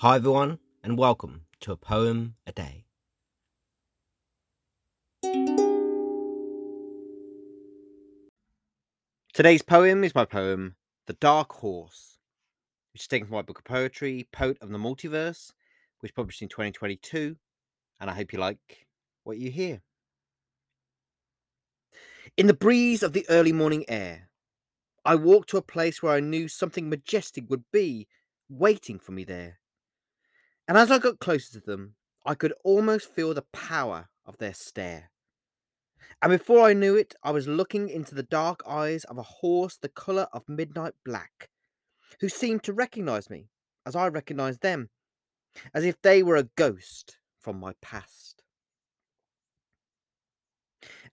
Hi, everyone, and welcome to A Poem a Day. Today's poem is my poem, The Dark Horse, which is taken from my book of poetry, Poet of the Multiverse, which published in 2022, and I hope you like what you hear. In the breeze of the early morning air, I walked to a place where I knew something majestic would be waiting for me there. And as I got closer to them, I could almost feel the power of their stare. And before I knew it, I was looking into the dark eyes of a horse the colour of midnight black, who seemed to recognize me as I recognized them, as if they were a ghost from my past.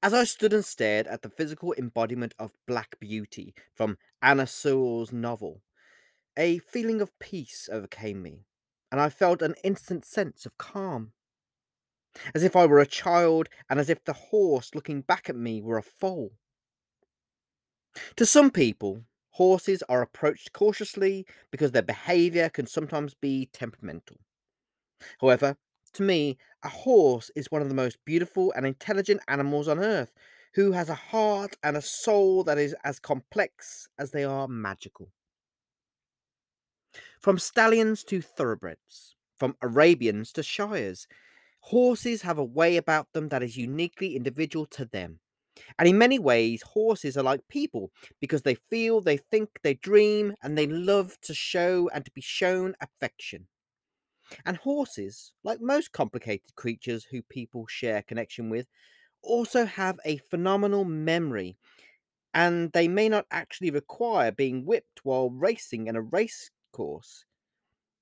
As I stood and stared at the physical embodiment of black beauty from Anna Sewell's novel, a feeling of peace overcame me, and I felt an instant sense of calm as if I were a child, and as if the horse looking back at me were a foal. To some people, horses are approached cautiously because their behaviour can sometimes be temperamental. However, to me, a horse is one of the most beautiful and intelligent animals on earth, who has a heart and a soul that is as complex as they are magical. From stallions to thoroughbreds, from Arabians to Shires, Horses have a way about them that is uniquely individual to them. And in many ways, horses are like people because they feel, they think, they dream, and they love to show and to be shown affection. And horses, like most complicated creatures who people share connection with, also have a phenomenal memory, and they may not actually require being whipped while racing in a race course.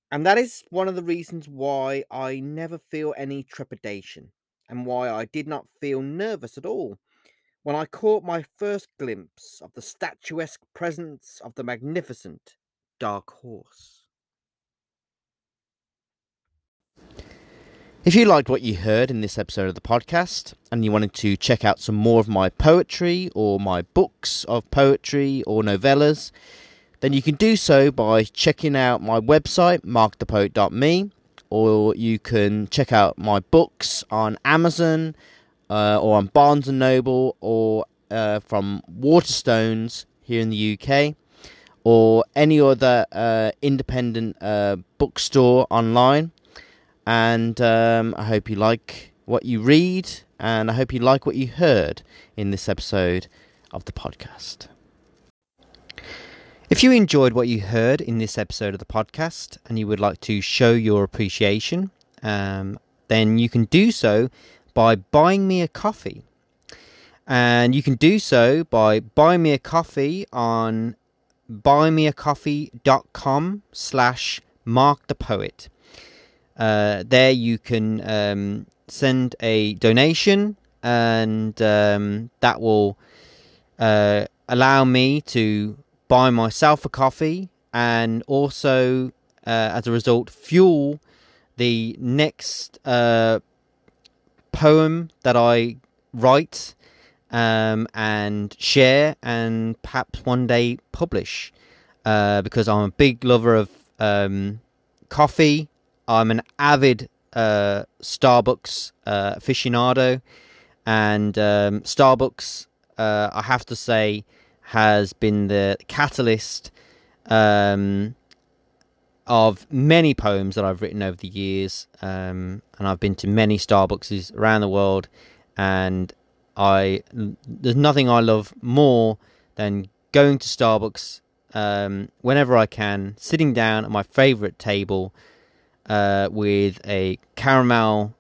And that is one of the reasons why I never feel any trepidation and why I did not feel nervous at all when I caught my first glimpse of the statuesque presence of the magnificent Dark Horse. If you liked what you heard in this episode of the podcast and you wanted to check out some more of my poetry or my books of poetry or novellas, then you can do so by checking out my website, markthepoet.me, or you can check out my books on Amazon uh, or on Barnes and Noble or uh, from Waterstones here in the UK or any other uh, independent uh, bookstore online. And um, I hope you like what you read, and I hope you like what you heard in this episode of the podcast. If you enjoyed what you heard in this episode of the podcast and you would like to show your appreciation, um, then you can do so by buying me a coffee. And you can do so by buying me a coffee on buymeacoffee.com slash mark the poet. Uh, there you can um, send a donation and um, that will uh, allow me to buy myself a coffee and also, uh, as a result, fuel the next uh, poem that I write um, and share and perhaps one day publish uh, because I'm a big lover of um, coffee. I'm an avid uh, Starbucks uh, aficionado, and um, Starbucks, uh, I have to say, has been the catalyst um, of many poems that I've written over the years. Um, and I've been to many Starbucks around the world, and I there's nothing I love more than going to Starbucks um, whenever I can, sitting down at my favorite table uh, with a caramel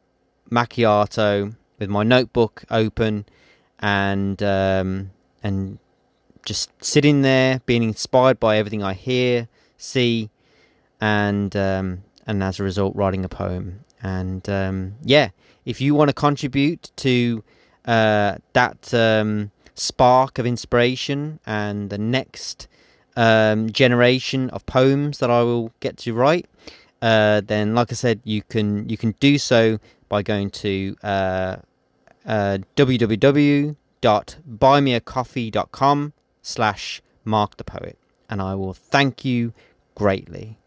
macchiato, with my notebook open, and um, and just sitting there, being inspired by everything I hear, see, and um, and as a result, writing a poem. And um, yeah, if you want to contribute to uh, that um, spark of inspiration and the next um, generation of poems that I will get to write, uh, then like I said, you can you can do so by going to uh, uh, www.buymeacoffee.com slash Mark the Poet, and I will thank you greatly.